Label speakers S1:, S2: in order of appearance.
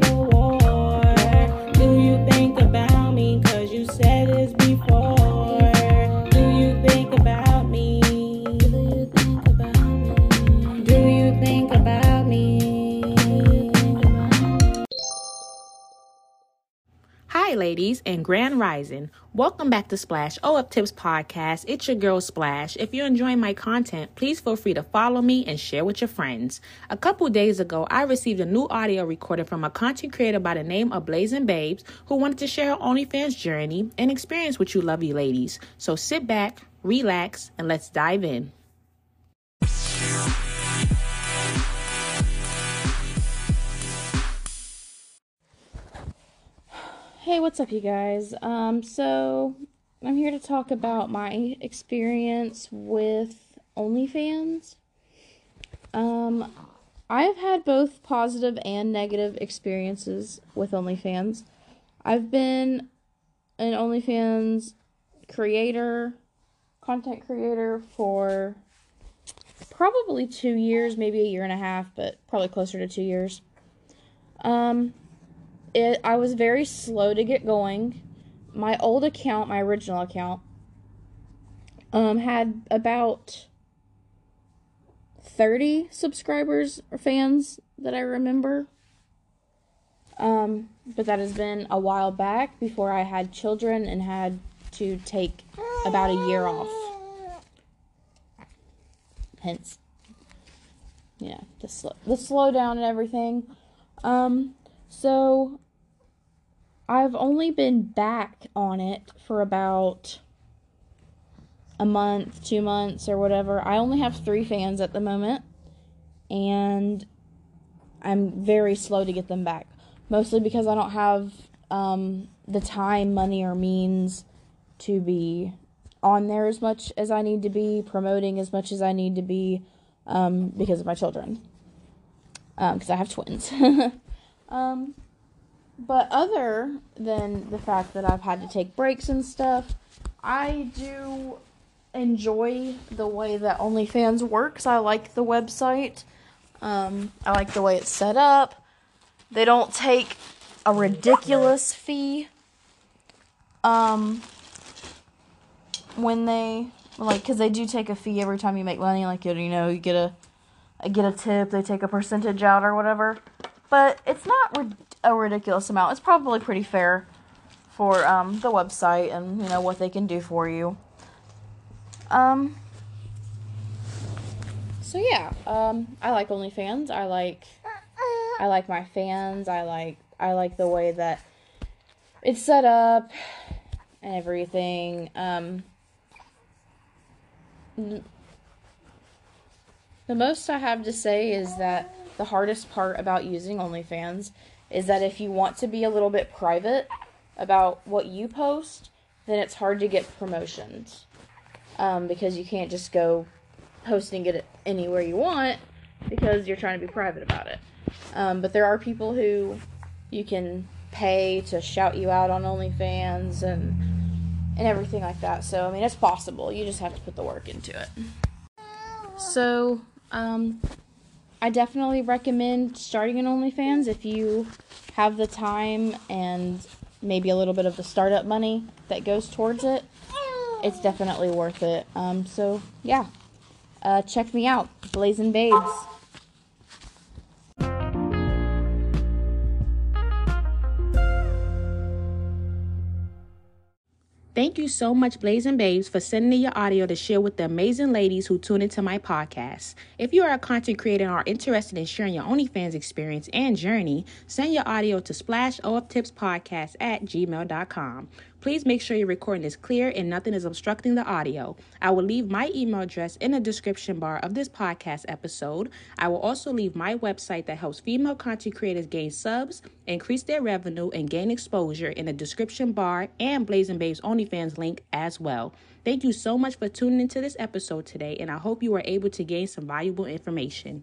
S1: Oh. And Grand Rising. Welcome back to Splash Of Tips Podcast. It's your girl Splash. If you're enjoying my content, please feel free to follow me and share with your friends. A couple days ago, I received a new audio recording from a content creator by the name of Blazing Babes who wanted to share her OnlyFans journey and experience with you lovely ladies. So sit back, relax, and let's dive in.
S2: Hey, what's up, you guys? Um, so I'm here to talk about my experience with OnlyFans. Um, I've had both positive and negative experiences with OnlyFans. I've been an OnlyFans creator, content creator for probably two years, maybe a year and a half, but probably closer to two years. Um, it I was very slow to get going. My old account, my original account, um, had about 30 subscribers or fans that I remember. Um, but that has been a while back before I had children and had to take about a year off. Hence, yeah, the slow, the slowdown and everything. Um, so I've only been back on it for about a month, two months, or whatever. I only have three fans at the moment, and I'm very slow to get them back. Mostly because I don't have um, the time, money, or means to be on there as much as I need to be, promoting as much as I need to be um, because of my children. Because um, I have twins. um, but other than the fact that I've had to take breaks and stuff, I do enjoy the way that OnlyFans works. I like the website. Um, I like the way it's set up. They don't take a ridiculous fee. Um, when they like, because they do take a fee every time you make money. Like you know, you get a, get a tip. They take a percentage out or whatever. But it's not a ridiculous amount. It's probably pretty fair for um, the website and you know what they can do for you. Um. So yeah, um, I like OnlyFans. I like, I like my fans. I like, I like the way that it's set up and everything. Um. The most I have to say is that the hardest part about using OnlyFans is that if you want to be a little bit private about what you post, then it's hard to get promotions um, because you can't just go posting it anywhere you want because you're trying to be private about it. Um, but there are people who you can pay to shout you out on OnlyFans and and everything like that. So I mean, it's possible. You just have to put the work into it. So um, I definitely recommend starting an OnlyFans if you have the time and maybe a little bit of the startup money that goes towards it. It's definitely worth it. Um, so yeah, uh, check me out, Blazing Babes.
S1: Thank you so much, Blazing Babes, for sending your audio to share with the amazing ladies who tune into my podcast. If you are a content creator and are interested in sharing your OnlyFans experience and journey, send your audio to splashoftipspodcast at gmail.com. Please make sure your recording is clear and nothing is obstructing the audio. I will leave my email address in the description bar of this podcast episode. I will also leave my website that helps female content creators gain subs, increase their revenue, and gain exposure in the description bar and Blazing Babes OnlyFans link as well. Thank you so much for tuning into this episode today, and I hope you are able to gain some valuable information.